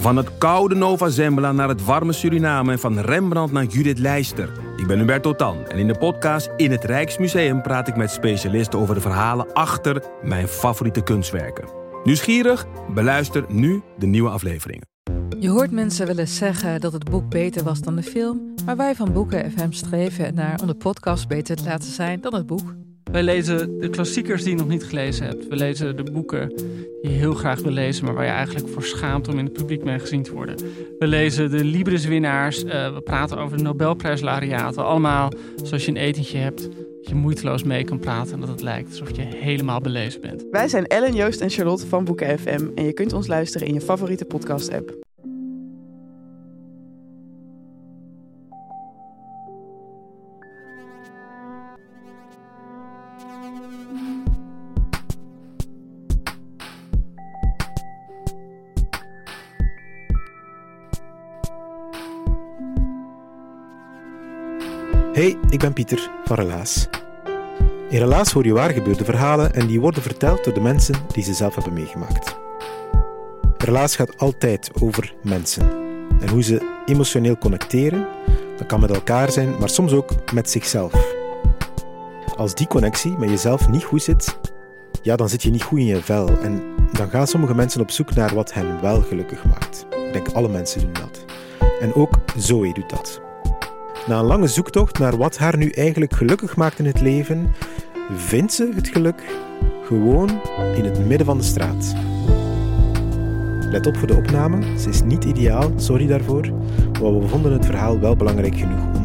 Van het koude Nova Zembla naar het warme Suriname en van Rembrandt naar Judith Leister. Ik ben Hubert Totan en in de podcast In het Rijksmuseum praat ik met specialisten over de verhalen achter mijn favoriete kunstwerken. Nieuwsgierig? Beluister nu de nieuwe afleveringen. Je hoort mensen willen zeggen dat het boek beter was dan de film, maar wij van Boeken FM streven naar om de podcast beter te laten zijn dan het boek. Wij lezen de klassiekers die je nog niet gelezen hebt. We lezen de boeken die je heel graag wil lezen, maar waar je eigenlijk voor schaamt om in het publiek mee gezien te worden. We lezen de Libris-winnaars. Uh, we praten over de Nobelprijslariaten. Allemaal zoals je een etentje hebt. Dat je moeiteloos mee kan praten en dat het lijkt alsof je helemaal belezen bent. Wij zijn Ellen, Joost en Charlotte van Boeken FM. En je kunt ons luisteren in je favoriete podcast-app. Hey, ik ben Pieter van Relaas. In Relaas hoor je waargebeurde verhalen en die worden verteld door de mensen die ze zelf hebben meegemaakt. Relaas gaat altijd over mensen en hoe ze emotioneel connecteren. Dat kan met elkaar zijn, maar soms ook met zichzelf. Als die connectie met jezelf niet goed zit, ja, dan zit je niet goed in je vel en dan gaan sommige mensen op zoek naar wat hen wel gelukkig maakt. Ik denk alle mensen doen dat. En ook Zoe doet dat. Na een lange zoektocht naar wat haar nu eigenlijk gelukkig maakt in het leven, vindt ze het geluk gewoon in het midden van de straat. Let op voor de opname, ze is niet ideaal, sorry daarvoor, maar we vonden het verhaal wel belangrijk genoeg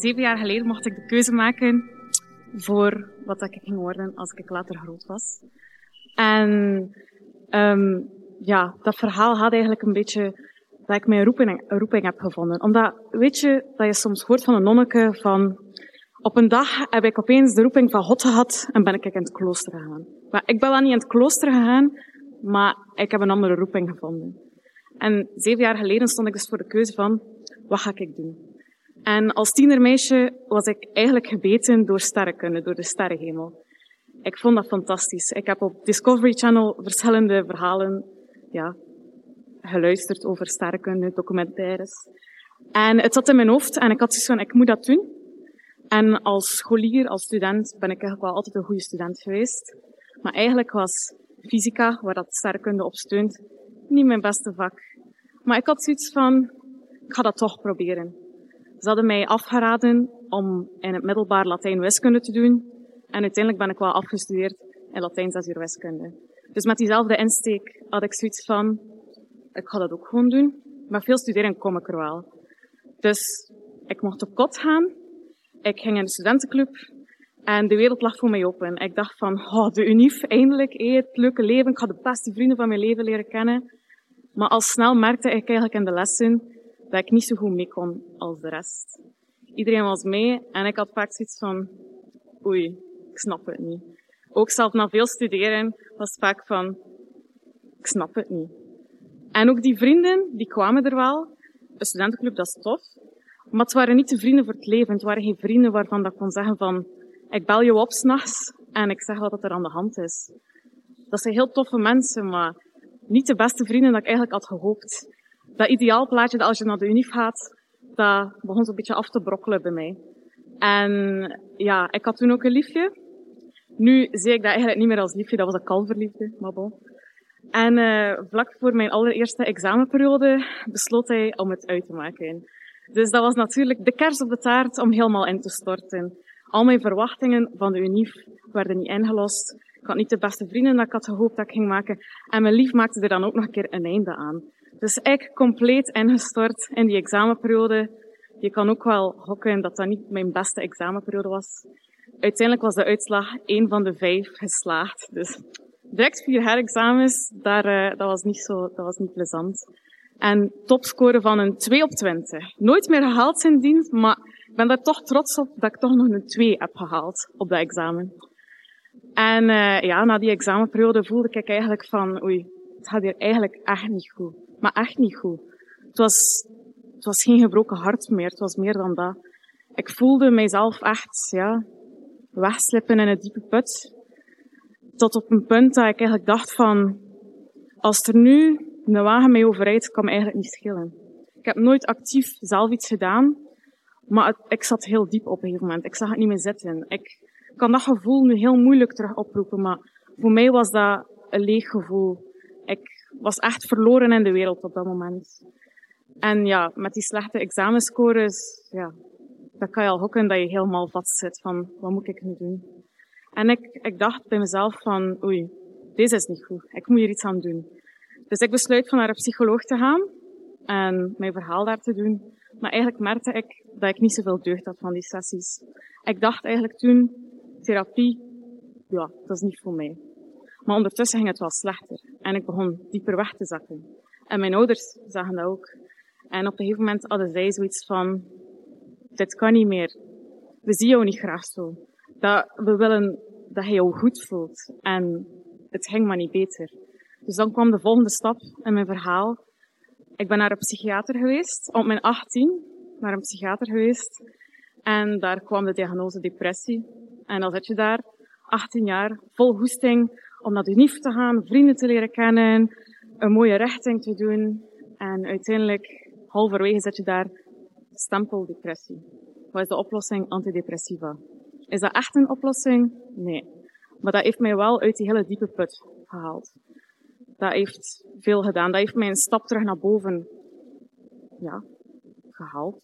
zeven jaar geleden mocht ik de keuze maken voor wat ik ging worden als ik later groot was. En um, ja, dat verhaal had eigenlijk een beetje dat ik mijn roeping, roeping heb gevonden. Omdat, weet je, dat je soms hoort van een nonneke van, op een dag heb ik opeens de roeping van God gehad en ben ik in het klooster gegaan. Maar ik ben wel niet in het klooster gegaan, maar ik heb een andere roeping gevonden. En zeven jaar geleden stond ik dus voor de keuze van, wat ga ik doen? En als tienermeisje was ik eigenlijk gebeten door sterrenkunde, door de sterrenhemel. Ik vond dat fantastisch. Ik heb op Discovery Channel verschillende verhalen ja, geluisterd over sterrenkunde, documentaires. En het zat in mijn hoofd en ik had zoiets van, ik moet dat doen. En als scholier, als student, ben ik eigenlijk wel altijd een goede student geweest. Maar eigenlijk was fysica, waar dat sterrenkunde op steunt, niet mijn beste vak. Maar ik had zoiets van, ik ga dat toch proberen. Ze hadden mij afgeraden om in het middelbaar Latijn-wiskunde te doen. En uiteindelijk ben ik wel afgestudeerd in Latijn 6 uur wiskunde. Dus met diezelfde insteek had ik zoiets van, ik ga dat ook gewoon doen. Maar veel studeren kom ik er wel. Dus ik mocht op kot gaan. Ik ging in de studentenclub. En de wereld lag voor mij open. Ik dacht van, oh, de UNIF, eindelijk, hey, het leuke leven. Ik ga de beste vrienden van mijn leven leren kennen. Maar al snel merkte ik eigenlijk in de lessen dat ik niet zo goed mee kon als de rest. Iedereen was mee en ik had vaak zoiets van, oei, ik snap het niet. Ook zelf na veel studeren was het vaak van, ik snap het niet. En ook die vrienden, die kwamen er wel. Een studentenclub, dat is tof. Maar het waren niet de vrienden voor het leven. Het waren geen vrienden waarvan ik kon zeggen van, ik bel je op s'nachts en ik zeg wat er aan de hand is. Dat zijn heel toffe mensen, maar niet de beste vrienden dat ik eigenlijk had gehoopt dat ideaalplaatje dat als je naar de UNIF gaat, dat begon zo'n beetje af te brokkelen bij mij. En ja, ik had toen ook een liefje. Nu zie ik dat eigenlijk niet meer als liefje, dat was een kalverliefde, maar bon. En uh, vlak voor mijn allereerste examenperiode besloot hij om het uit te maken. Dus dat was natuurlijk de kers op de taart om helemaal in te storten. Al mijn verwachtingen van de UNIF werden niet ingelost. Ik had niet de beste vrienden dat ik had gehoopt dat ik ging maken. En mijn lief maakte er dan ook nog een keer een einde aan. Dus ik compleet ingestort in die examenperiode. Je kan ook wel hokken dat dat niet mijn beste examenperiode was. Uiteindelijk was de uitslag één van de vijf geslaagd. Dus direct vier herexamens, daar, uh, dat was niet zo, dat was niet plezant. En topscore van een 2 op 20. Nooit meer gehaald sindsdien, maar ik ben daar toch trots op dat ik toch nog een 2 heb gehaald op dat examen. En uh, ja, na die examenperiode voelde ik eigenlijk van, oei, het gaat hier eigenlijk echt niet goed. Maar echt niet goed. Het was, het was geen gebroken hart meer, het was meer dan dat. Ik voelde mijzelf echt, ja, wegslippen in een diepe put. Tot op een punt dat ik eigenlijk dacht van, als er nu een wagen mij overrijdt, kan me eigenlijk niet schelen. Ik heb nooit actief zelf iets gedaan, maar ik zat heel diep op een gegeven moment. Ik zag het niet meer zitten. Ik kan dat gevoel nu heel moeilijk terug oproepen, maar voor mij was dat een leeg gevoel. Ik was echt verloren in de wereld op dat moment. En ja, met die slechte examenscores, ja, dan kan je al hokken dat je helemaal vast zit van, wat moet ik nu doen? En ik, ik dacht bij mezelf van, oei, deze is niet goed. Ik moet hier iets aan doen. Dus ik besluit van naar een psycholoog te gaan en mijn verhaal daar te doen. Maar eigenlijk merkte ik dat ik niet zoveel deugd had van die sessies. Ik dacht eigenlijk toen, therapie, ja, dat is niet voor mij. Maar ondertussen ging het wel slechter. En ik begon dieper weg te zakken. En mijn ouders zagen dat ook. En op een gegeven moment hadden zij zoiets van, dit kan niet meer. We zien jou niet graag zo. Dat, we willen dat je jou goed voelt. En het ging maar niet beter. Dus dan kwam de volgende stap in mijn verhaal. Ik ben naar een psychiater geweest, op mijn 18, naar een psychiater geweest. En daar kwam de diagnose depressie. En dan zit je daar, 18 jaar, vol hoesting, om naar de te gaan, vrienden te leren kennen, een mooie richting te doen. En uiteindelijk, halverwege zit je daar, stempeldepressie. Wat is de oplossing? Antidepressiva. Is dat echt een oplossing? Nee. Maar dat heeft mij wel uit die hele diepe put gehaald. Dat heeft veel gedaan. Dat heeft mij een stap terug naar boven ja, gehaald.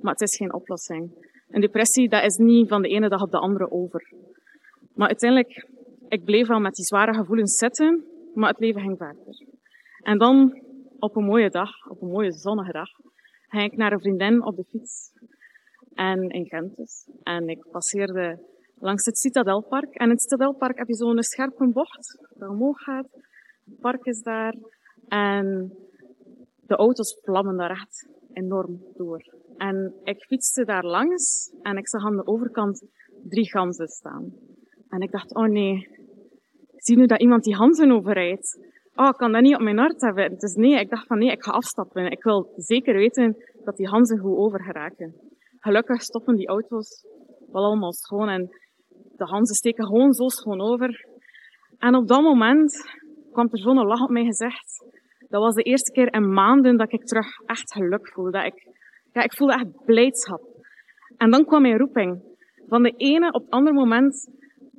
Maar het is geen oplossing. Een depressie, dat is niet van de ene dag op de andere over. Maar uiteindelijk, ik bleef wel met die zware gevoelens zitten, maar het leven ging verder. En dan, op een mooie dag, op een mooie zonnige dag, ging ik naar een vriendin op de fiets. En in Gent dus. En ik passeerde langs het Citadelpark. En in het Citadelpark heb je zo'n scherpe bocht dat omhoog gaat. Het park is daar. En de auto's vlammen daar echt enorm door. En ik fietste daar langs en ik zag aan de overkant drie ganzen staan. En ik dacht, oh nee, zie nu dat iemand die ganzen overrijdt. Oh, ik kan dat niet op mijn hart hebben. Dus nee, ik dacht van nee, ik ga afstappen. Ik wil zeker weten dat die ganzen goed overgeraken. Gelukkig stoppen die auto's wel allemaal schoon en de ganzen steken gewoon zo schoon over. En op dat moment kwam er zo'n lach op mij gezegd. Dat was de eerste keer in maanden dat ik terug echt geluk voelde. Dat ik, ja, ik voelde echt blijdschap. En dan kwam mijn roeping. Van de ene op het andere moment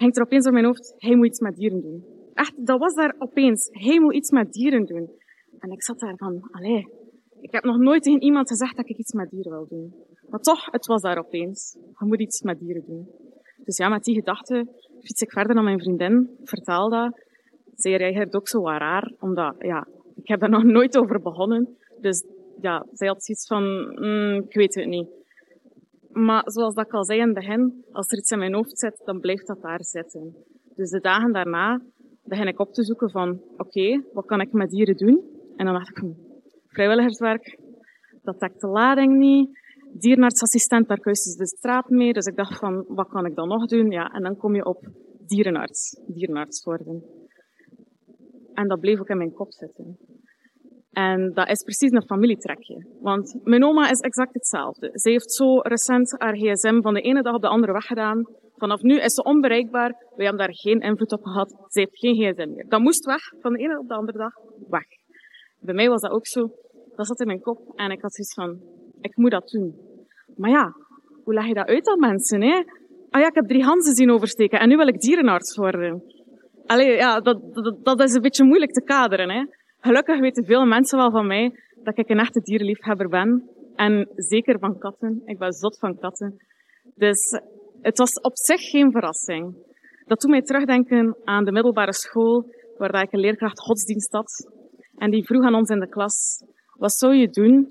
ging er opeens op mijn hoofd, hij moet iets met dieren doen. Echt, dat was daar opeens. Hij moet iets met dieren doen. En ik zat daar van, allee, ik heb nog nooit tegen iemand gezegd dat ik iets met dieren wil doen. Maar toch, het was daar opeens. Je moet iets met dieren doen. Dus ja, met die gedachte fiets ik verder naar mijn vriendin, vertel dat. Zij reageert ook zo raar, omdat, ja, ik heb daar nog nooit over begonnen. Dus ja, zij had zoiets van, mm, ik weet het niet. Maar zoals dat ik al zei in het begin, als er iets in mijn hoofd zit, dan blijft dat daar zitten. Dus de dagen daarna begin ik op te zoeken van, oké, wat kan ik met dieren doen? En dan dacht ik, hm, vrijwilligerswerk, dat dekt de lading niet. Dierenartsassistent, daar kuist de straat mee. Dus ik dacht van, wat kan ik dan nog doen? Ja, en dan kom je op dierenarts, dierenarts worden. En dat bleef ook in mijn kop zitten. En dat is precies een familietrekje. Want mijn oma is exact hetzelfde. Ze heeft zo recent haar gsm van de ene dag op de andere weggedaan. Vanaf nu is ze onbereikbaar. Wij hebben daar geen invloed op gehad. Ze heeft geen gsm meer. Dat moest weg. Van de ene op de andere dag weg. Bij mij was dat ook zo. Dat zat in mijn kop. En ik had zoiets van, ik moet dat doen. Maar ja, hoe leg je dat uit aan mensen, hè? Ah ja, ik heb drie Hansen zien oversteken en nu wil ik dierenarts worden. Allee, ja, dat, dat, dat is een beetje moeilijk te kaderen, hè? Gelukkig weten veel mensen wel van mij dat ik een echte dierenliefhebber ben. En zeker van katten. Ik ben zot van katten. Dus het was op zich geen verrassing. Dat doet mij terugdenken aan de middelbare school, waar ik een leerkracht godsdienst had. En die vroeg aan ons in de klas, wat zou je doen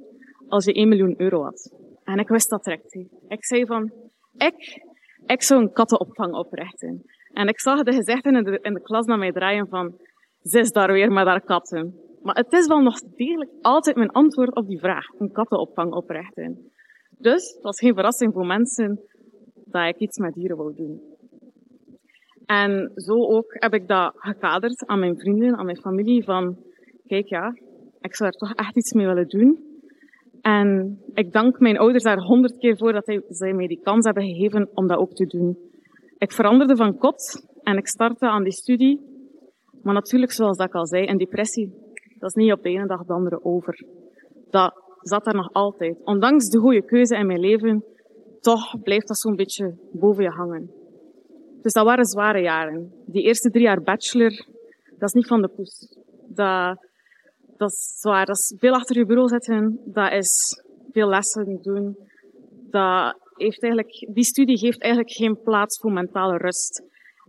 als je 1 miljoen euro had? En ik wist dat direct. Ik zei van, ik, ik zou een kattenopvang oprichten. En ik zag de gezichten in de, in de klas naar mij draaien van, ze is daar weer met haar katten. Maar het is wel nog degelijk altijd mijn antwoord op die vraag. Een kattenopvang oprichten. Dus het was geen verrassing voor mensen dat ik iets met dieren wou doen. En zo ook heb ik dat gekaderd aan mijn vrienden, aan mijn familie, van kijk ja, ik zou er toch echt iets mee willen doen. En ik dank mijn ouders daar honderd keer voor dat zij mij die kans hebben gegeven om dat ook te doen. Ik veranderde van kot en ik startte aan die studie. Maar natuurlijk, zoals dat ik al zei, een depressie, dat is niet op de ene dag de andere over. Dat zat er nog altijd. Ondanks de goede keuze in mijn leven, toch blijft dat zo'n beetje boven je hangen. Dus dat waren zware jaren. Die eerste drie jaar bachelor, dat is niet van de poes. Dat, dat is zwaar. Dat is veel achter je bureau zitten. Dat is veel lessen doen. Dat heeft eigenlijk, die studie geeft eigenlijk geen plaats voor mentale rust.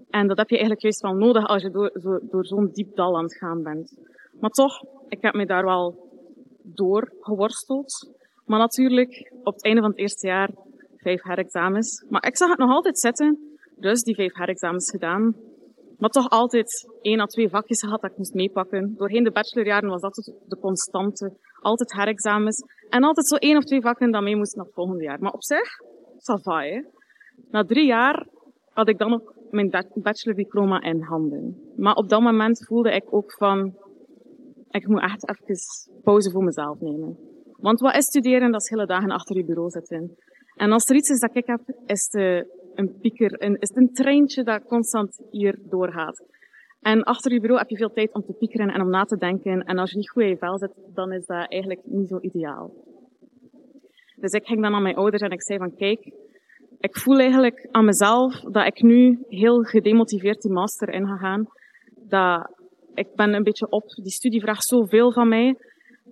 En dat heb je eigenlijk juist wel nodig als je door, zo, door zo'n diep dal aan het gaan bent. Maar toch, ik heb me daar wel door geworsteld. Maar natuurlijk, op het einde van het eerste jaar, vijf herexamens. Maar ik zag het nog altijd zitten. Dus die vijf herexamens gedaan. Maar toch altijd één à twee vakjes gehad dat ik moest meepakken. Doorheen de bachelorjaren was dat de constante. Altijd herexamens. En altijd zo één of twee vakken dat mee moesten naar het volgende jaar. Maar op zich, ça hè. Na drie jaar had ik dan ook mijn bachelordiploma in handen. Maar op dat moment voelde ik ook van, ik moet echt even pauze voor mezelf nemen. Want wat is studeren? Dat is hele dagen achter je bureau zitten. En als er iets is dat ik heb, is het een pieker, een, is het een treintje dat constant hier doorgaat. En achter je bureau heb je veel tijd om te piekeren en om na te denken. En als je niet goed in je vel zit, dan is dat eigenlijk niet zo ideaal. Dus ik ging dan aan mijn ouders en ik zei van, kijk, ik voel eigenlijk aan mezelf dat ik nu heel gedemotiveerd die master in ga gaan. Dat ik ben een beetje op, die studie vraagt zoveel van mij.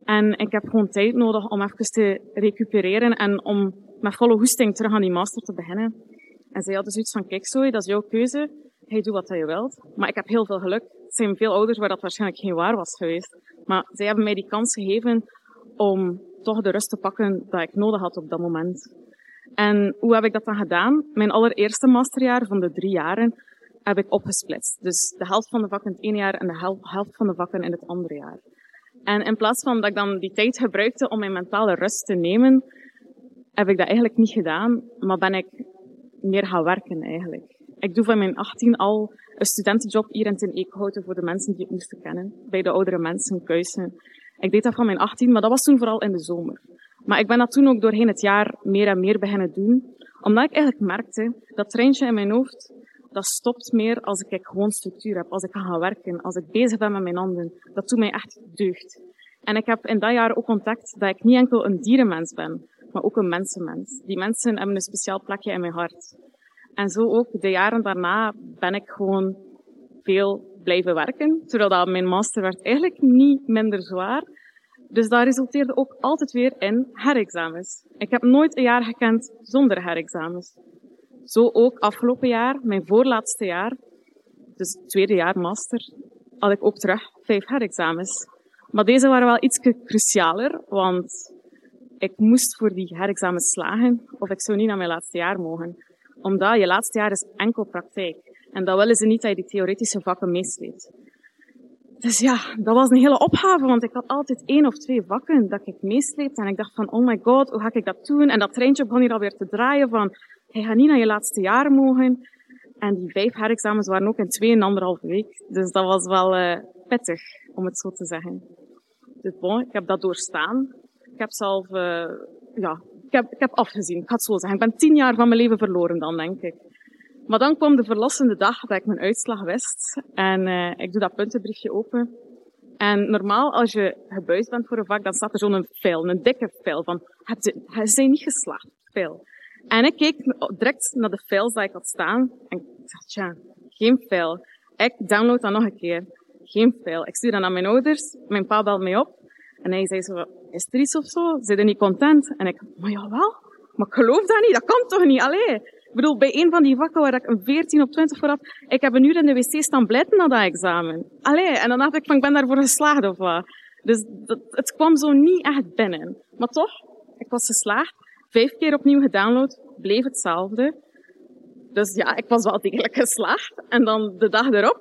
En ik heb gewoon tijd nodig om even te recupereren en om met volle hoesting terug aan die master te beginnen. En zij hadden zoiets van, kijk Zoe, dat is jouw keuze. Hij doet wat je wilt. Maar ik heb heel veel geluk. Er zijn veel ouders waar dat waarschijnlijk geen waar was geweest. Maar zij hebben mij die kans gegeven om toch de rust te pakken dat ik nodig had op dat moment. En hoe heb ik dat dan gedaan? Mijn allereerste masterjaar van de drie jaren heb ik opgesplitst. Dus de helft van de vakken in het ene jaar en de helft van de vakken in het andere jaar. En in plaats van dat ik dan die tijd gebruikte om mijn mentale rust te nemen, heb ik dat eigenlijk niet gedaan, maar ben ik meer gaan werken eigenlijk. Ik doe van mijn 18 al een studentenjob hier in Ten Eekhouten voor de mensen die het moesten kennen. Bij de oudere mensen, Kuisen. Ik deed dat van mijn 18, maar dat was toen vooral in de zomer. Maar ik ben dat toen ook doorheen het jaar meer en meer beginnen doen. Omdat ik eigenlijk merkte, dat treintje in mijn hoofd, dat stopt meer als ik gewoon structuur heb. Als ik ga gaan werken, als ik bezig ben met mijn handen. Dat doet mij echt deugd. En ik heb in dat jaar ook ontdekt dat ik niet enkel een dierenmens ben, maar ook een mensenmens. Die mensen hebben een speciaal plekje in mijn hart. En zo ook de jaren daarna ben ik gewoon veel blijven werken, terwijl dat mijn master werd eigenlijk niet minder zwaar. Dus dat resulteerde ook altijd weer in herexamens. Ik heb nooit een jaar gekend zonder herexamens. Zo ook afgelopen jaar, mijn voorlaatste jaar, dus tweede jaar master, had ik ook terug vijf herexamens. Maar deze waren wel iets crucialer, want ik moest voor die herexamens slagen of ik zou niet naar mijn laatste jaar mogen. Omdat je laatste jaar is enkel praktijk. En dat willen ze niet dat je die theoretische vakken meesleept. Dus ja, dat was een hele opgave, want ik had altijd één of twee vakken dat ik meesleepte. En ik dacht van, oh my god, hoe ga ik dat doen? En dat treintje begon hier alweer te draaien van, hij gaat niet naar je laatste jaar mogen. En die vijf herexamens waren ook in twee en anderhalve week. Dus dat was wel uh, pittig, om het zo te zeggen. Dus bon, ik heb dat doorstaan. Ik heb zelf, uh, ja, ik heb, ik heb afgezien. Ik zo zeggen. Ik ben tien jaar van mijn leven verloren dan, denk ik. Maar dan kwam de verlossende dag dat ik mijn uitslag wist. En uh, ik doe dat puntenbriefje open. En normaal, als je gebuisd bent voor een vak, dan staat er zo'n file, een dikke file van, heb je, hij zijn niet geslaagd, file. En ik keek direct naar de files die ik had staan. En ik dacht, ja, geen file. Ik download dat nog een keer. Geen file. Ik stuur dat naar mijn ouders. Mijn pa belt mij op. En hij zei zo, is er iets of zo? Zijn er niet content? En ik, maar jawel. Maar ik geloof dat niet. Dat kan toch niet? Allee. Bedoel, bij een van die vakken waar ik een 14 op 20 voor had, ik heb een uur in de wc staan blijten na dat examen. Allee. En dan dacht ik van, ik ben daarvoor geslaagd of wat. Dus het kwam zo niet echt binnen. Maar toch, ik was geslaagd. Vijf keer opnieuw gedownload, bleef hetzelfde. Dus ja, ik was wel degelijk geslaagd. En dan de dag erop,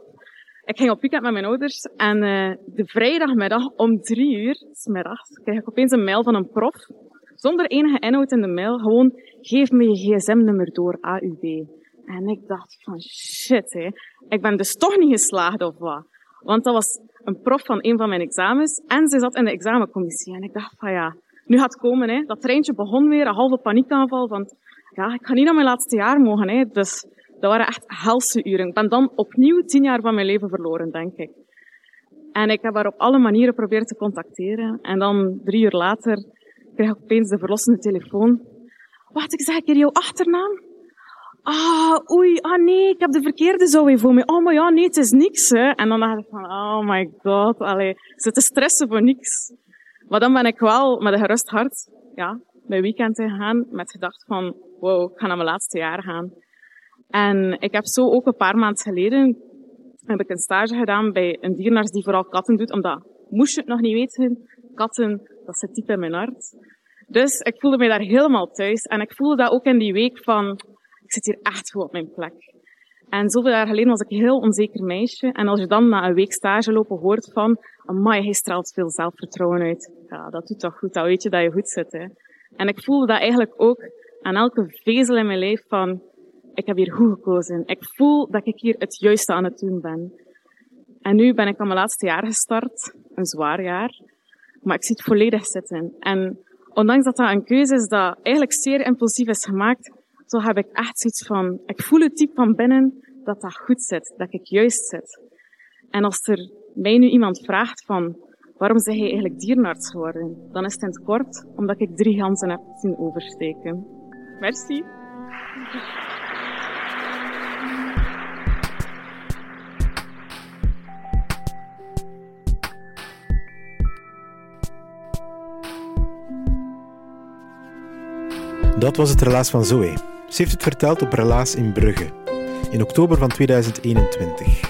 ik ging op weekend met mijn ouders en uh, de vrijdagmiddag om drie uur, smiddags, kreeg ik opeens een mail van een prof. Zonder enige inhoud in de mail, gewoon, geef me je gsm-nummer door, AUB. En ik dacht van shit, hè. ik ben dus toch niet geslaagd of wat. Want dat was een prof van een van mijn examens en ze zat in de examencommissie. En ik dacht van ja, nu gaat het komen. Hè. Dat treintje begon weer, een halve paniekaanval. Want ja, ik ga niet naar mijn laatste jaar mogen. Hè. Dus dat waren echt helse uren. Ik ben dan opnieuw tien jaar van mijn leven verloren, denk ik. En ik heb haar op alle manieren proberen te contacteren. En dan drie uur later ik opeens de verlossende telefoon. Wacht, ik zeg een keer jouw achternaam. Ah, oei, ah nee, ik heb de verkeerde zo weer voor me. Oh, maar ja, nee, het is niks, hè. En dan dacht ik van, oh my god, allee, zit te stressen voor niks. Maar dan ben ik wel met een gerust hart, ja, mijn weekend gegaan met gedacht van, wow, ik ga naar mijn laatste jaar gaan. En ik heb zo ook een paar maanden geleden heb ik een stage gedaan bij een dierenarts die vooral katten doet, omdat, moest je het nog niet weten, katten, dat zit diep in mijn hart. Dus ik voelde mij daar helemaal thuis. En ik voelde dat ook in die week van, ik zit hier echt goed op mijn plek. En zoveel jaar geleden was ik een heel onzeker meisje. En als je dan na een week stage lopen hoort van, amai, hij straalt veel zelfvertrouwen uit. Ja, dat doet toch goed, dan weet je dat je goed zit. Hè. En ik voelde dat eigenlijk ook aan elke vezel in mijn lijf van, ik heb hier goed gekozen. Ik voel dat ik hier het juiste aan het doen ben. En nu ben ik aan mijn laatste jaar gestart. Een zwaar jaar. Maar ik zit volledig zitten. En ondanks dat dat een keuze is dat eigenlijk zeer impulsief is gemaakt, zo heb ik echt zoiets van, ik voel het diep van binnen dat dat goed zit, dat ik juist zit. En als er mij nu iemand vraagt van, waarom zeg je eigenlijk dierenarts geworden? Dan is het in het kort, omdat ik drie ganzen heb zien oversteken. Merci. Dat was het relaas van Zoe. Ze heeft het verteld op Relaas in Brugge, in oktober van 2021.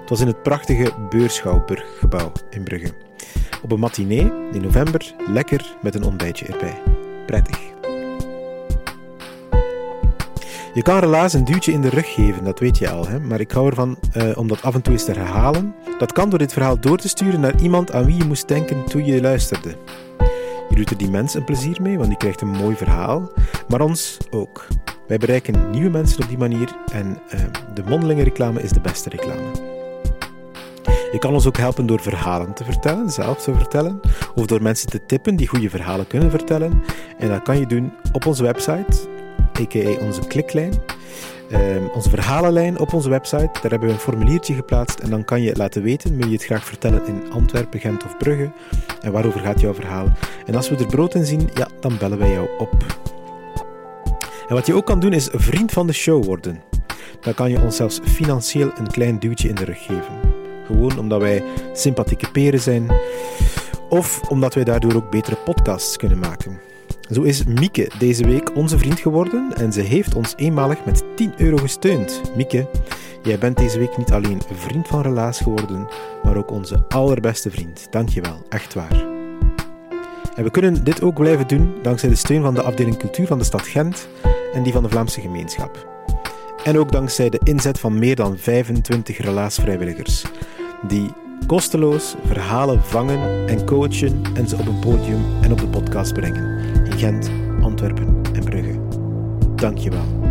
Het was in het prachtige Beurschouwburggebouw in Brugge. Op een matinee in november, lekker met een ontbijtje erbij. Prettig. Je kan Relaas een duwtje in de rug geven, dat weet je al, hè? maar ik hou ervan uh, om dat af en toe eens te herhalen. Dat kan door dit verhaal door te sturen naar iemand aan wie je moest denken toen je luisterde. Doet er die mens een plezier mee, want die krijgt een mooi verhaal, maar ons ook. Wij bereiken nieuwe mensen op die manier en uh, de mondelinge reclame is de beste reclame. Je kan ons ook helpen door verhalen te vertellen, zelf te vertellen, of door mensen te tippen die goede verhalen kunnen vertellen. En dat kan je doen op onze website, a.k.a. onze kliklijn. Uh, onze verhalenlijn op onze website. Daar hebben we een formuliertje geplaatst en dan kan je laten weten, wil je het graag vertellen in Antwerpen, Gent of Brugge en waarover gaat jouw verhaal. En als we er brood in zien, ja, dan bellen wij jou op. En wat je ook kan doen is vriend van de show worden. Dan kan je ons zelfs financieel een klein duwtje in de rug geven. Gewoon omdat wij sympathieke peren zijn of omdat wij daardoor ook betere podcasts kunnen maken. Zo is Mieke deze week onze vriend geworden en ze heeft ons eenmalig met 10 euro gesteund. Mieke, jij bent deze week niet alleen vriend van Relaas geworden, maar ook onze allerbeste vriend. Dankjewel, echt waar. En we kunnen dit ook blijven doen dankzij de steun van de afdeling cultuur van de stad Gent en die van de Vlaamse gemeenschap. En ook dankzij de inzet van meer dan 25 relaasvrijwilligers, die kosteloos verhalen vangen en coachen en ze op een podium en op de podcast brengen. Gent, Antwerpen en Brugge. Dankjewel.